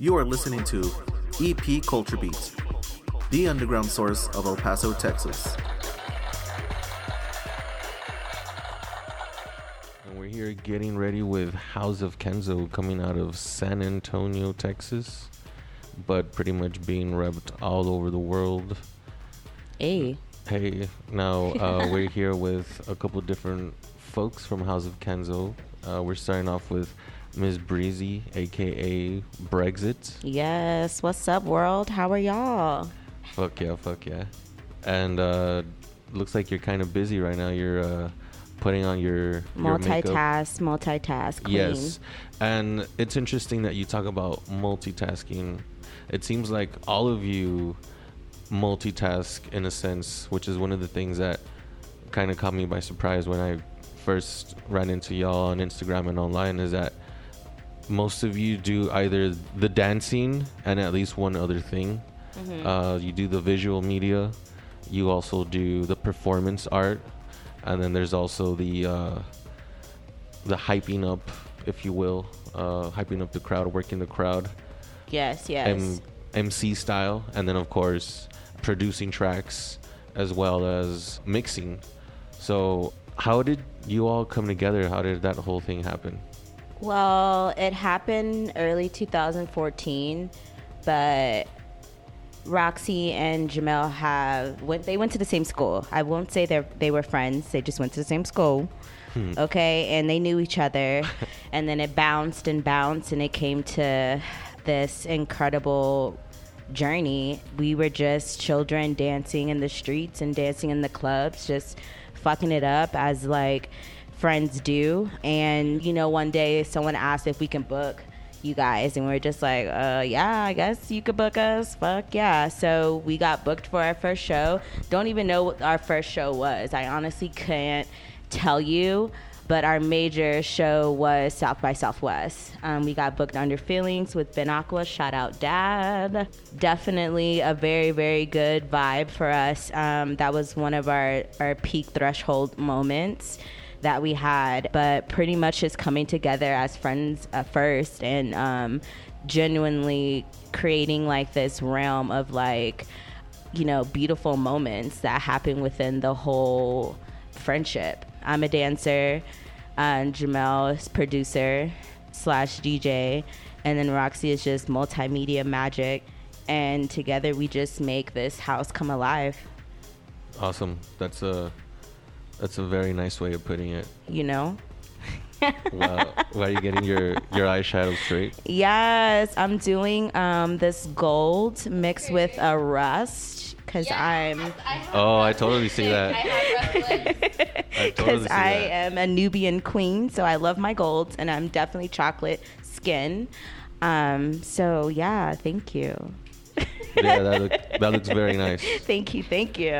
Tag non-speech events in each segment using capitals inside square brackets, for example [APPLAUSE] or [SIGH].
You are listening to EP Culture Beats, the underground source of El Paso, Texas. And we're here getting ready with House of Kenzo coming out of San Antonio, Texas, but pretty much being repped all over the world. Hey. Hey, now uh, [LAUGHS] we're here with a couple different folks from House of Kenzo. Uh, we're starting off with Ms. Breezy, aka Brexit. Yes. What's up, world? How are y'all? Fuck yeah, fuck yeah. And uh, looks like you're kind of busy right now. You're uh, putting on your your. Multitask, multitask. Queen. Yes. And it's interesting that you talk about multitasking. It seems like all of you multitask in a sense, which is one of the things that kind of caught me by surprise when I first ran into y'all on Instagram and online is that most of you do either the dancing and at least one other thing. Uh, you do the visual media. You also do the performance art, and then there's also the uh, the hyping up, if you will, uh, hyping up the crowd, working the crowd, Yes, yes. M- MC style, and then of course producing tracks as well as mixing. So, how did you all come together? How did that whole thing happen? Well, it happened early 2014, but Roxy and Jamel have went. They went to the same school. I won't say they they were friends. They just went to the same school. Hmm. Okay, and they knew each other, [LAUGHS] and then it bounced and bounced, and it came to this incredible journey. We were just children dancing in the streets and dancing in the clubs, just fucking it up as like friends do. And you know, one day someone asked if we can book you guys, and we are just like, uh, yeah, I guess you could book us. Fuck yeah. So we got booked for our first show. Don't even know what our first show was. I honestly can't tell you. But our major show was South by Southwest. Um, we got booked under Feelings with Ben Aqua. Shout out, Dad. Definitely a very, very good vibe for us. Um, that was one of our, our peak threshold moments that we had, but pretty much just coming together as friends first and um, genuinely creating like this realm of like, you know, beautiful moments that happen within the whole friendship. I'm a dancer, and Jamel is producer slash DJ, and then Roxy is just multimedia magic. And together we just make this house come alive, Awesome. That's a that's a very nice way of putting it. you know? [LAUGHS] Wow. Why are you getting your your eyeshadow straight? Yes, I'm doing um, this gold mixed with a rust because I'm Oh, I totally see that. [LAUGHS] I totally because see I am a Nubian queen, so I love my golds, and I'm definitely chocolate skin. Um, so yeah, thank you, Yeah, that look, [LAUGHS] that looks very nice. thank you, thank you.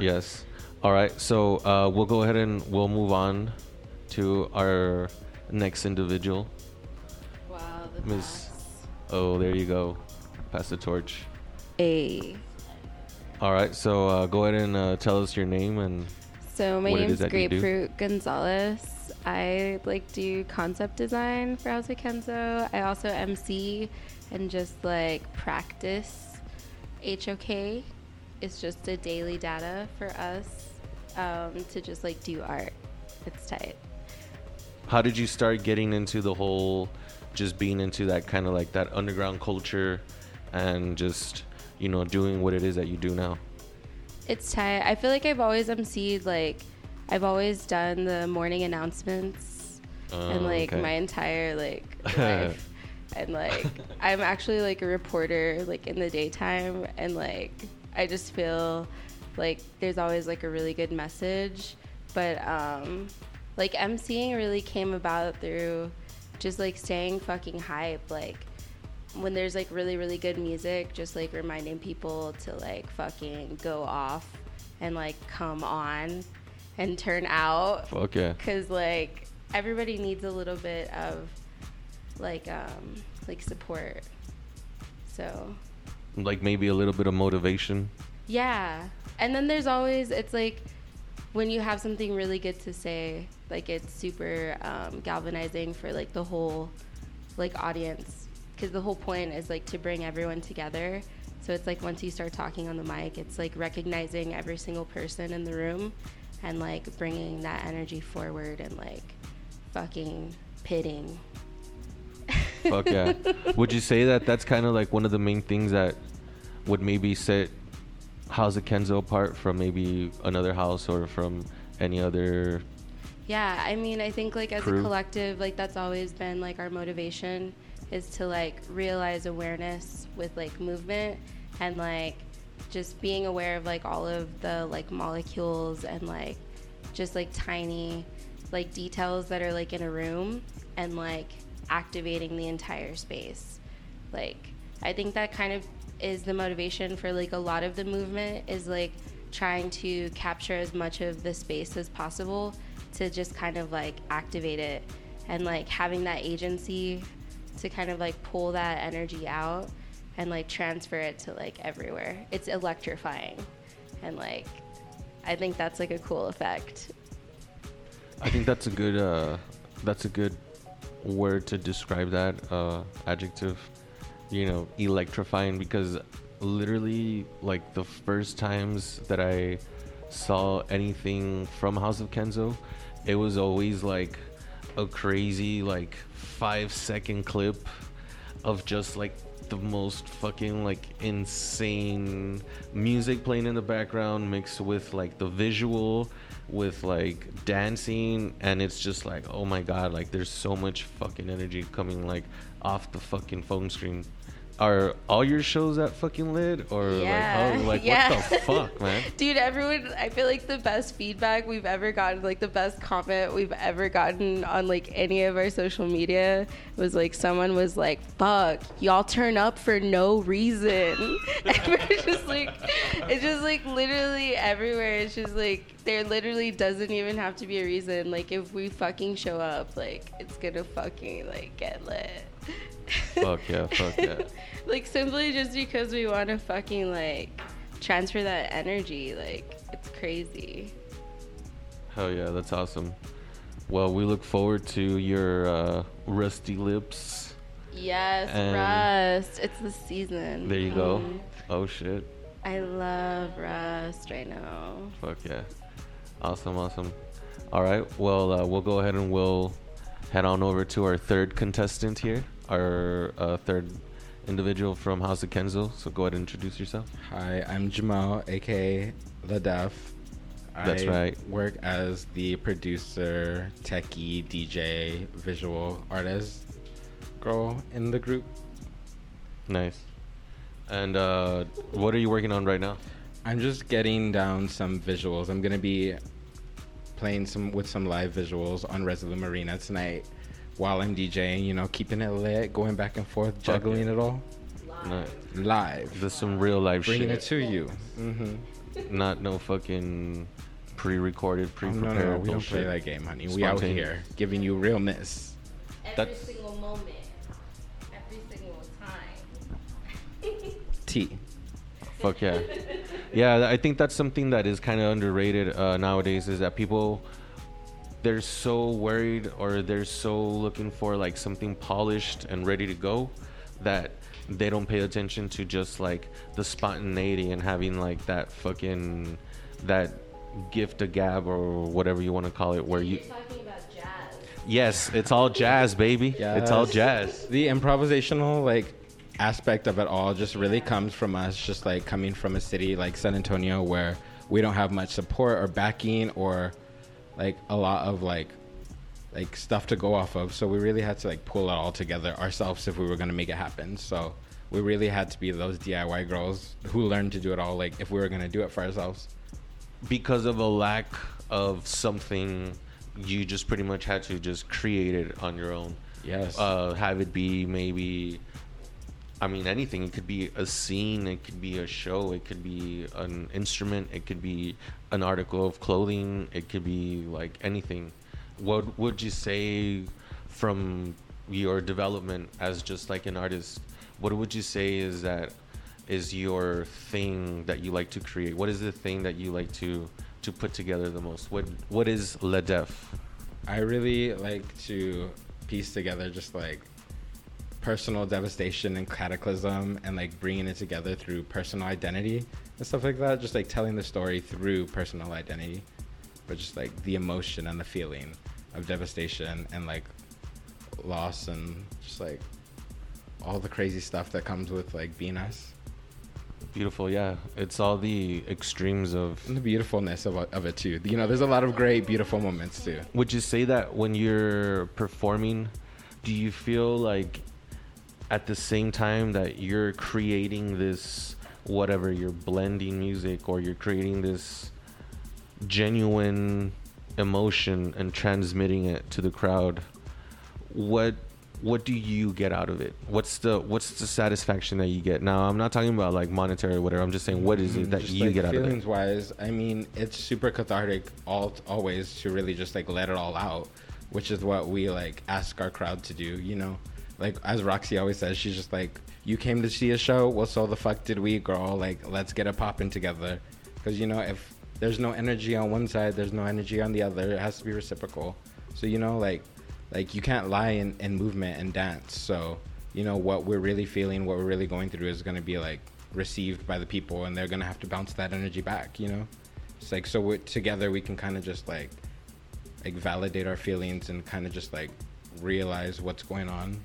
Yes. All right. So uh, we'll go ahead and we'll move on to our next individual, Wow, the Miss. Oh, there you go. Pass the torch. A All right. So uh, go ahead and uh, tell us your name and So my what it name's is. Grapefruit Gonzalez. I like do concept design for House of Kenzo. I also MC and just like practice HOK. It's just a daily data for us um, to just like do art. It's tight. how did you start getting into the whole, just being into that kind of like that underground culture, and just you know doing what it is that you do now? It's tight. I feel like I've always MC'd like I've always done the morning announcements and Oh, like okay. my entire like [LAUGHS] life. and like I'm actually like a reporter like in the daytime and like I just feel like there's always like a really good message. But um like MCing really came about through just like staying fucking hype like when there's like really really good music just like reminding people to like fucking go off and like come on and turn out Fuck yeah. because like everybody needs a little bit of like um like support so Like maybe a little bit of motivation. yeah and then there's always it's like when you have something really good to say like it's super um, galvanizing for like the whole like audience because the whole point is like to bring everyone together. So it's like once you start talking on the mic, it's like recognizing every single person in the room and like bringing that energy forward and like fucking pitting. Fuck yeah. [LAUGHS] would you say that that's kind of like one of the main things that would maybe set House of Kenzo apart from maybe another house or from any other? Yeah, I mean, I think like as Crew. a collective, like that's always been like our motivation is to like realize awareness with like movement and like just being aware of like all of the like molecules and like just like tiny like details that are like in a room and like activating the entire space. Like I think that kind of is the motivation for like a lot of the movement is like trying to capture as much of the space as possible to just kind of like activate it and like having that agency to kind of like pull that energy out and like transfer it to like everywhere. It's electrifying. And like I think that's like a cool effect. I think that's a good uh, that's a good word to describe that uh, adjective. You know, electrifying because literally like the first times that I saw anything from House of Kenzo, it was always like a crazy like five second clip of just like the most fucking like insane music playing in the background mixed with like the visual with like dancing and it's just like oh my god like there's so much fucking energy coming like off the fucking phone screen are all your shows that fucking lit or Yeah. like like [LAUGHS] Yeah. what the fuck man [LAUGHS] Dude, everyone, I feel like the best feedback we've ever gotten, like the best comment we've ever gotten on like any of our social media was like someone was like, fuck, y'all turn up for no reason. [LAUGHS] and we're just like, it's just like literally everywhere. It's just like, there literally doesn't even have to be a reason. Like, if we fucking show up, like, it's gonna fucking like get lit. Fuck yeah, fuck yeah. [LAUGHS] like simply just because we want to fucking like transfer that energy like it's crazy Hell yeah, that's awesome. Well, we look forward to your uh, rusty lips. yes And- rust it's the season There you go. Mhm. Oh shit. i love rust right now Fuck yeah. Awesome, awesome. All right. Well, uh, we'll go ahead and we'll head on over to our third contestant here, our uh, third individual from House of Kenzo. So go ahead and introduce yourself. Hi, I'm Jamal, aka The Def. That's I right. Work as the producer, techie, DJ, visual artist girl in the group. Nice. And uh, what are you working on right now? I'm just getting down some visuals. I'm gonna be playing some with some live visuals on Resolume Arena tonight while I'm DJing. You know, keeping it lit, going back and forth, juggling it all No, live, this is some real life bringing shit. it to you. hmm Not no fucking pre-recorded, Oh, pre-prepared no, no, we don't play that game, honey. We out here giving you realness. every That's- single moment every single time [LAUGHS] T. Fuck yeah. Yeah, I think that's something that is kind of underrated uh, nowadays is that people they're so worried or they're so looking for like something polished and ready to go that they don't pay attention to just like the spontaneity and having like that fucking that gift of gab or whatever you want to call it where you talking about jazz. Yes it's all jazz baby. It's all jazz. The improvisational like aspect of it all just really comes from us just like coming from a city like San Antonio where we don't have much support or backing or like a lot of like like stuff to go off of. So we really had to like pull it all together ourselves if we were gonna make it happen. So we really had to be those DIY girls who learned to do it all like if we were gonna do it for ourselves. because of a lack of something you just pretty much had to just create it on your own Yes. uh have it be maybe i mean anything. It could be a scene it could be a show it could be an instrument it could be an article of clothing it could be like anything. What would you say from your development as just like an artist what would you say is that is your thing that you like to create? What is the thing that you like to to put together the most? What what is ledef I really like to piece together just like personal devastation and cataclysm and like bringing it together through personal identity and stuff like that just like telling the story through personal identity but just like the emotion and the feeling of devastation and like loss and just like all the crazy stuff that comes with like being us Beautiful, yeah. It's all the extremes of. and the beautifulness of, of it too you know there's a lot of great beautiful moments too Would you say that when you're performing, do you feel like at the same time that you're creating this, whatever, you're blending music or you're creating this genuine emotion and transmitting it to the crowd, what what do you get out of it? What's the what's the satisfaction that you get? Now, I'm not talking about like monetary or whatever. I'm just saying, what is it mm, that Just, you like, get out of it? feelings wise i mean it's super cathartic all always to really just like let it all out which is what we like ask our crowd to do you know like as roxy always says she's just like you came to see a show? Well so the fuck did we girl? Like let's get it popping together. Because you know if there's no energy on one side there's no energy on the other. It has to be reciprocal. So you know like like you can't lie in, in movement and dance. So you know what we're really feeling what we're really going through is to be like received by the people and they're to have to bounce that energy back you know? It's like so together we can kind of just like like validate our feelings and kind of just like realize what's going on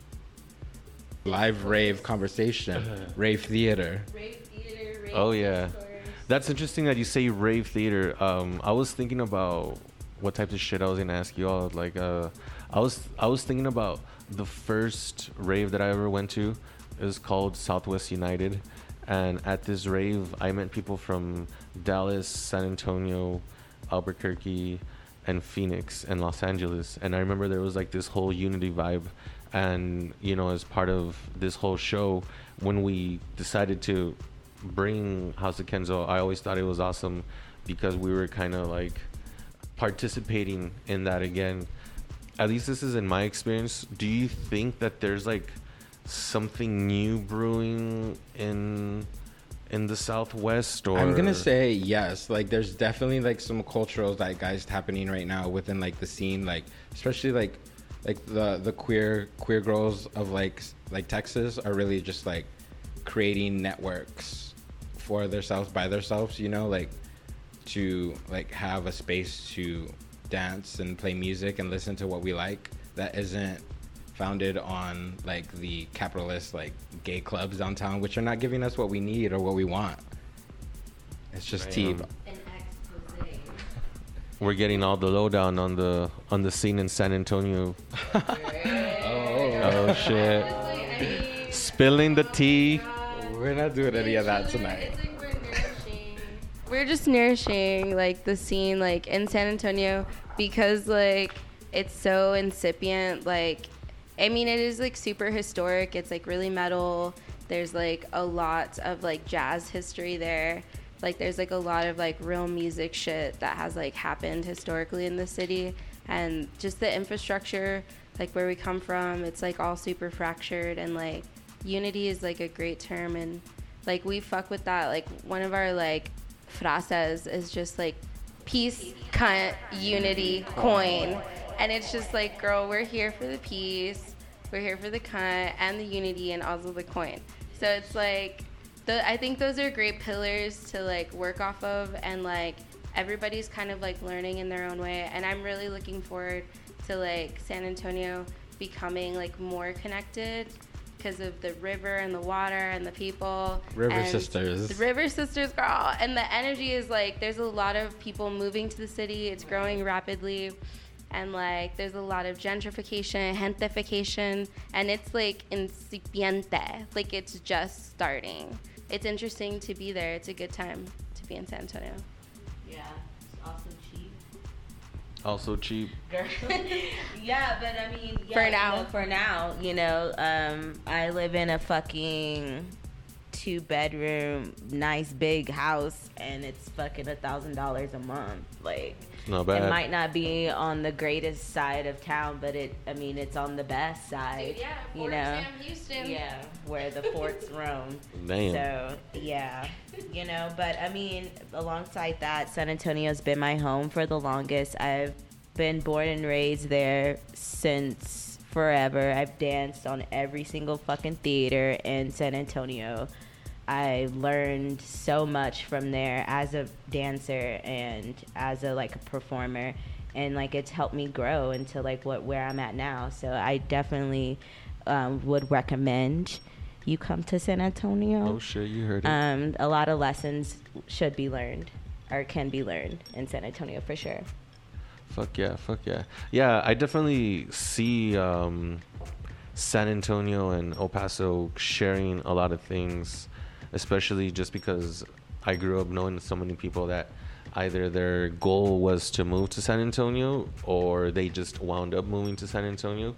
live rave conversation rave theater Rave theater, rave Oh yeah, stores. that's interesting that you say rave theater. Um, I was thinking about what types of shit I was gonna ask you all. Like, uh, I was I was thinking about the first rave that I ever went to. It was called Southwest United, and at this rave, I met people from Dallas, San Antonio, Albuquerque, and Phoenix and Los Angeles. And I remember there was like this whole unity vibe. And, you know, as part of this whole show, when we decided to bring House of Kenzo, I always thought it was awesome because we were kind of like participating in that again. At least this is in my experience. Do you think that there's like something new brewing in in the Southwest or I'm gonna say yes. Like, there's definitely like some cultural zeitgeist happening right now within like the scene, like especially like like the the queer queer girls of like like Texas are really just like creating networks for themselves by themselves. You know, like to like have a space to dance and play music and listen to what we like that isn't founded on like the capitalist like gay clubs downtown which are not giving us what we need or what we want it's just tea Damn. An expose. We're getting all the lowdown on the on the scene in San Antonio. [LAUGHS] oh shit! Spilling the tea. we're not doing any of that tonight It's like we're nourishing. We're just nourishing like the scene like in San Antonio because like it's so incipient. Like, I mean, it is like super historic. It's like really metal. There's like a lot of like jazz history there. Like, there's like a lot of like real music shit that has like happened historically in the city, and just the infrastructure, like where we come from, it's like all super fractured. And like unity is like a great term. And like we fuck with that. Like one of our like frases is just like peace cunt unity coin. And it's just like girl we're here for the peace. We're here for the cunt and the unity and also the coin. So it's like the, i think those are great pillars to like work off of and like everybody's kind of like learning in their own way and i'm really looking forward to like san antonio becoming like more connected because of the river and the water and the people. River sisters. The River Sisters, girl. And the energy is like, there's a lot of people moving to the city. It's growing rapidly. And like, there's a lot of gentrification, gentrification, and it's like incipiente. Like, it's just starting. It's interesting to be there. It's a good time to be in San Antonio. Yeah, it's also cheap. Also cheap. [LAUGHS] yeah, but I mean, yeah, For you now. know, for now, you know, um, I live in a fucking two bedroom, nice big house, and it's fucking a thousand dollars a month. Like, Not bad. it might not be on the greatest side of town, but it, I mean, it's on the best side. you know. Houston. Yeah, where the forts roam. [LAUGHS] Damn. So yeah, you know, but I mean, alongside that, San Antonio's been my home for the longest. I've been born and raised there since forever. I've danced on every single fucking theater in San Antonio. I learned so much from there as a dancer and as a like a performer and like it's helped me grow into like what where I'm at now. So I definitely um, would recommend you come to San Antonio. Oh shit, you heard it. Um, a lot of lessons should be learned or can be learned in San Antonio for sure. Fuck yeah, fuck yeah. Yeah, I definitely see um, San Antonio and El Paso sharing a lot of things, especially just because I grew up knowing so many people that either their goal was to move to San Antonio or they just wound up moving to San Antonio.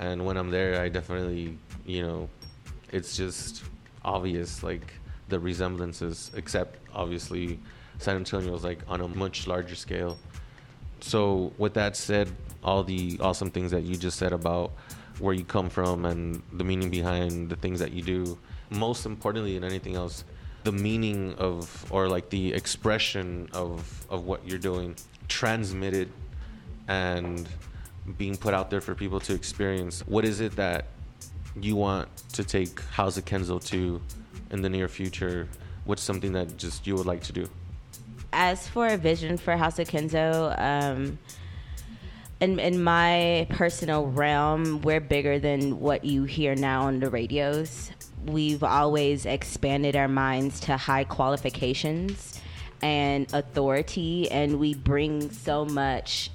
And when I'm there, I definitely, you know, it's just obvious like the resemblances, except obviously San Antonio is like on a much larger scale so with that said all the awesome things that you just said about where you come from and the meaning behind the things that you do most importantly than anything else the meaning of or like the expression of of what you're doing transmitted and being put out there for people to experience. What is it that you want to take House of Kenzo to in the near future? What's something that just you would like to do? As for a vision for House of Kenzo, um, in in my personal realm, we're bigger than what you hear now on the radios. We've always expanded our minds to high qualifications and authority, and we bring so much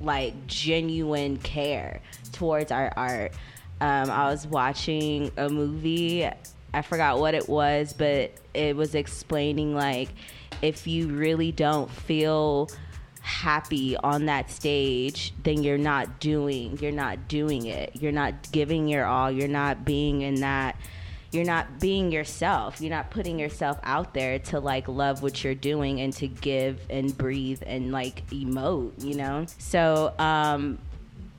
like genuine care towards our art. Um, I was watching a movie. I forgot what it was, but it was explaining like if you really don't feel happy on that stage then you're not doing you're not doing it you're not giving your all you're not being in that you're not being yourself. You're not putting yourself out there to like love what you're doing and to give and breathe and like emote you know? So um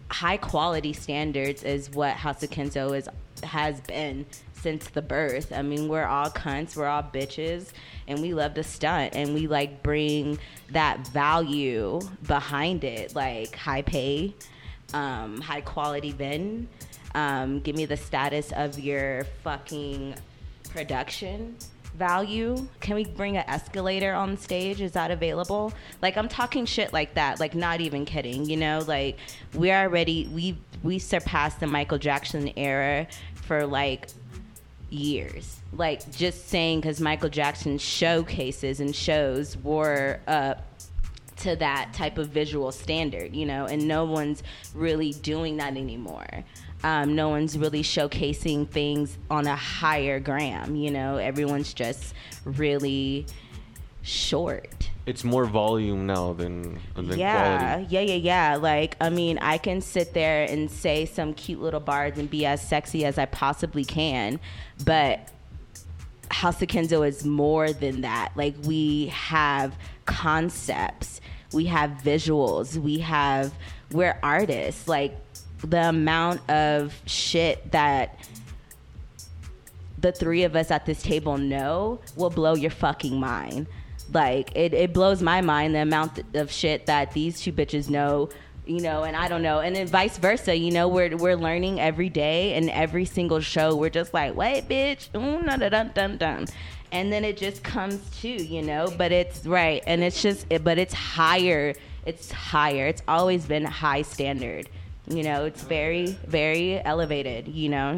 high quality standards is what house of kenzo is has been since the birth. I mean we're all cunts we're all bitches and we love to stunt and we like bring that value behind it, like high pay, um, high quality then. Um, give me the status of your fucking production value. Can we bring an escalator on stage? Is that available? Like I'm talking shit like that, like not even kidding, you know? Like we're already we we surpassed the Michael Jackson era for like years. Like just saying because Michael Jackson showcases and shows were up to that type of visual standard, you know, and no one's really doing that anymore. Um, no one's really showcasing things on a higher gram, you know, everyone's just really short it's more volume now than than yeah, quality. yeah, yeah, yeah. Like, I mean, I can sit there and say some cute little bars and be as sexy as I possibly can, but House of Kenzo is more than that. Like, we have concepts, we have visuals, we have we're artists. Like, the amount of shit that the three of us at this table know will blow your fucking mind. Like it, it blows my mind the amount of shit that these two bitches know you know, and I don't know, and then vice versa. You know, we're we're learning every day, and every single show, we're just like, wait, bitch, mm, ooh, dun dun dun dun, and then it just comes to, you know, but it's right, and it's just, but it's higher, it's higher. It's always been high standard, you know. It's very very elevated, you know.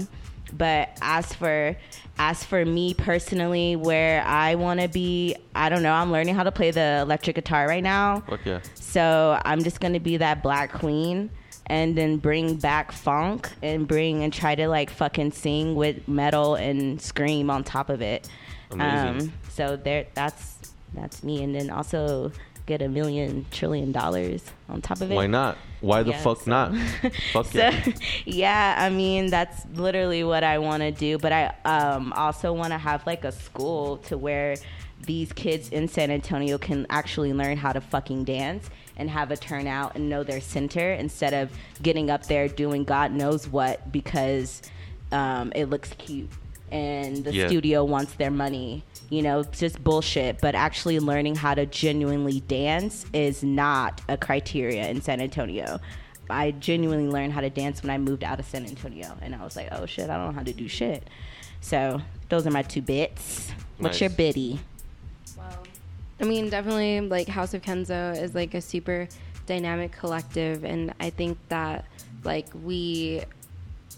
But as for as for me personally, where I want to be, I don't know. I'm learning how to play the electric guitar right now. Okay. So I'm just gonna be that black queen and then bring back funk and bring and try to like fucking sing with metal and scream on top of it. Amazing. Um, so there, that's that's me, and then also get a million trillion dollars on top of it. Why not? Why the Yeah, fuck so- not? [LAUGHS] fuck so, yeah. [LAUGHS] yeah, I mean that's literally what I want to do, but I um, also want to have like a school to where these kids in San Antonio can actually learn how to fucking dance and have a turnout and know their center instead of getting up there doing God knows what because um, it looks cute and the Yeah. studio wants their money. You know, it's just bullshit. But actually learning how to genuinely dance is not a criteria in San Antonio. I genuinely learned how to dance when I moved out of San Antonio, and I was like, oh shit, I don't know how to do shit. So those are my two bits. What's your Nice. biddy? Well, I mean, definitely like House of Kenzo is like a super dynamic collective, and I think that like we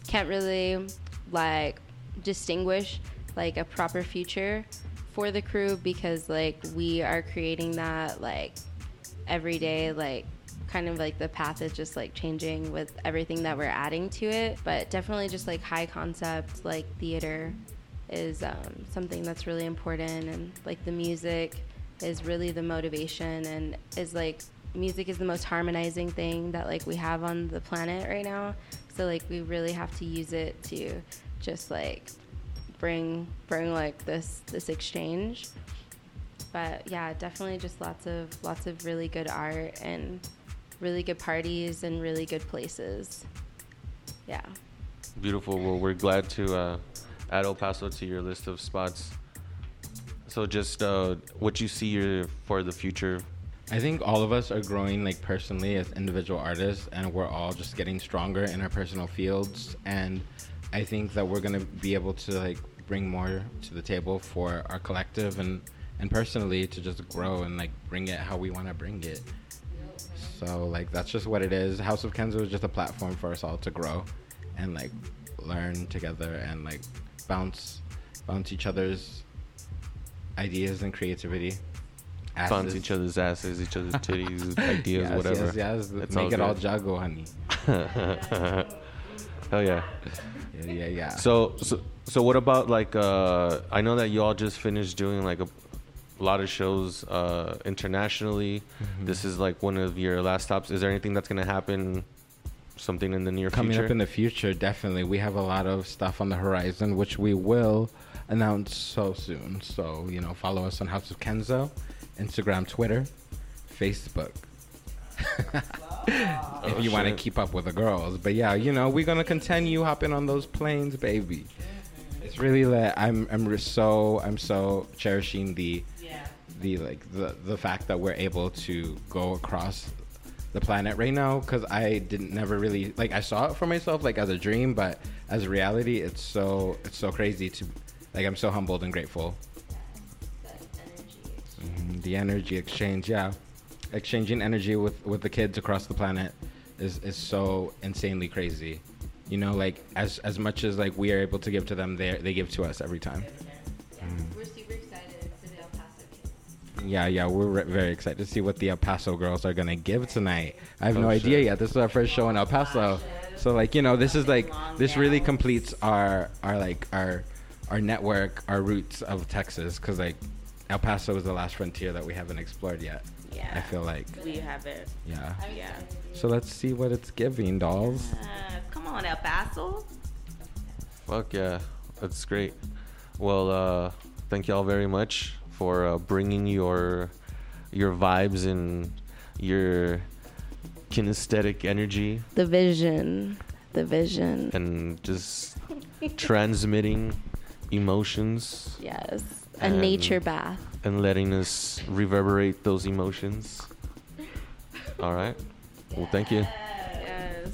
can't really like distinguish like a proper future for the crew because like we are creating that like every day like kind of like the path is just like changing with everything that we're adding to it. But definitely just like high concept like theater is um, something that's really important. And like the music is really the motivation and is like music is the most harmonizing thing that like we have on the planet right now. So like we really have to use it to just like bring bring like this this exchange but yeah definitely just lots of lots of really good art and really good parties and really good places yeah Beautiful. Well, we're glad to uh, add El Paso to your list of spots. So, just uh, what you see your, for the future. I think all of us are growing like personally as individual artists, and we're all just getting stronger in our personal fields. And I think that we're gonna be able to like bring more to the table for our collective and and personally to just grow and like bring it how we want to bring it. So like that's just what it is. House of Kenzo is just a platform for us all to grow and like learn together and like bounce bounce each other's ideas and creativity. Bounce each other's asses, each other's [LAUGHS] titties, ideas, yes, whatever. Yes, yes. Make it all good. juggle, honey. [LAUGHS] Hell yeah. Yeah, yeah, yeah. So, so, so what about like? Uh, I know that you all just finished doing like a, lot of shows uh, internationally. Mm-hmm. This is like one of your last stops. Is there anything that's gonna happen? Something in the near coming future? up in the future, definitely, we have a lot of stuff on the horizon, which we will announce so soon. So you know, follow us on House of Kenzo, Instagram, Twitter, Facebook. [LAUGHS] [LAUGHS] if you want to keep up with the girls, but yeah, you know, we're gonna continue hopping on those planes, baby. It's really lit. I'm I'm so I'm so cherishing the the like the the fact that we're able to go across the planet right now because I didn't never really like I saw it for myself like as a dream, but as a reality, it's so it's so crazy to like I'm so humbled and grateful. Mhm, The energy exchange, yeah, exchanging energy with with the kids across the planet is is so insanely crazy. You know, like as as much as like we are able to give to them, they they give to us every time. Mm-hmm. we're super excited for the El Paso kids Yeah, yeah, we're re- very excited to see what the El Paso girls are gonna give tonight. I have Oh, no idea yet. This is our first show in El Paso, so like you know, this is like this really completes our our like our our network, our roots of Texas, because like El Paso is the last frontier that we haven't explored yet. Yeah. I feel like We have it. yeah. Yeah. So let's see what it's giving, dolls. Uh, come on, El Paso. Fuck yeah, that's great. Well, uh, thank y'all very much for uh, bringing your your vibes and your kinesthetic energy the vision the vision and just transmitting emotions yes a And- nature bath and letting us reverberate those emotions. All right. Well, thank you. yes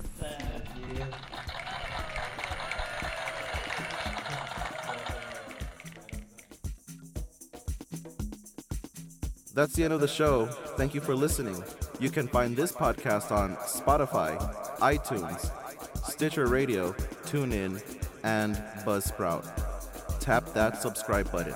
That's the end of the show. Thank you for listening. You can find this podcast on Spotify, iTunes, Stitcher Radio, TuneIn, and Buzzsprout. Tap that subscribe button.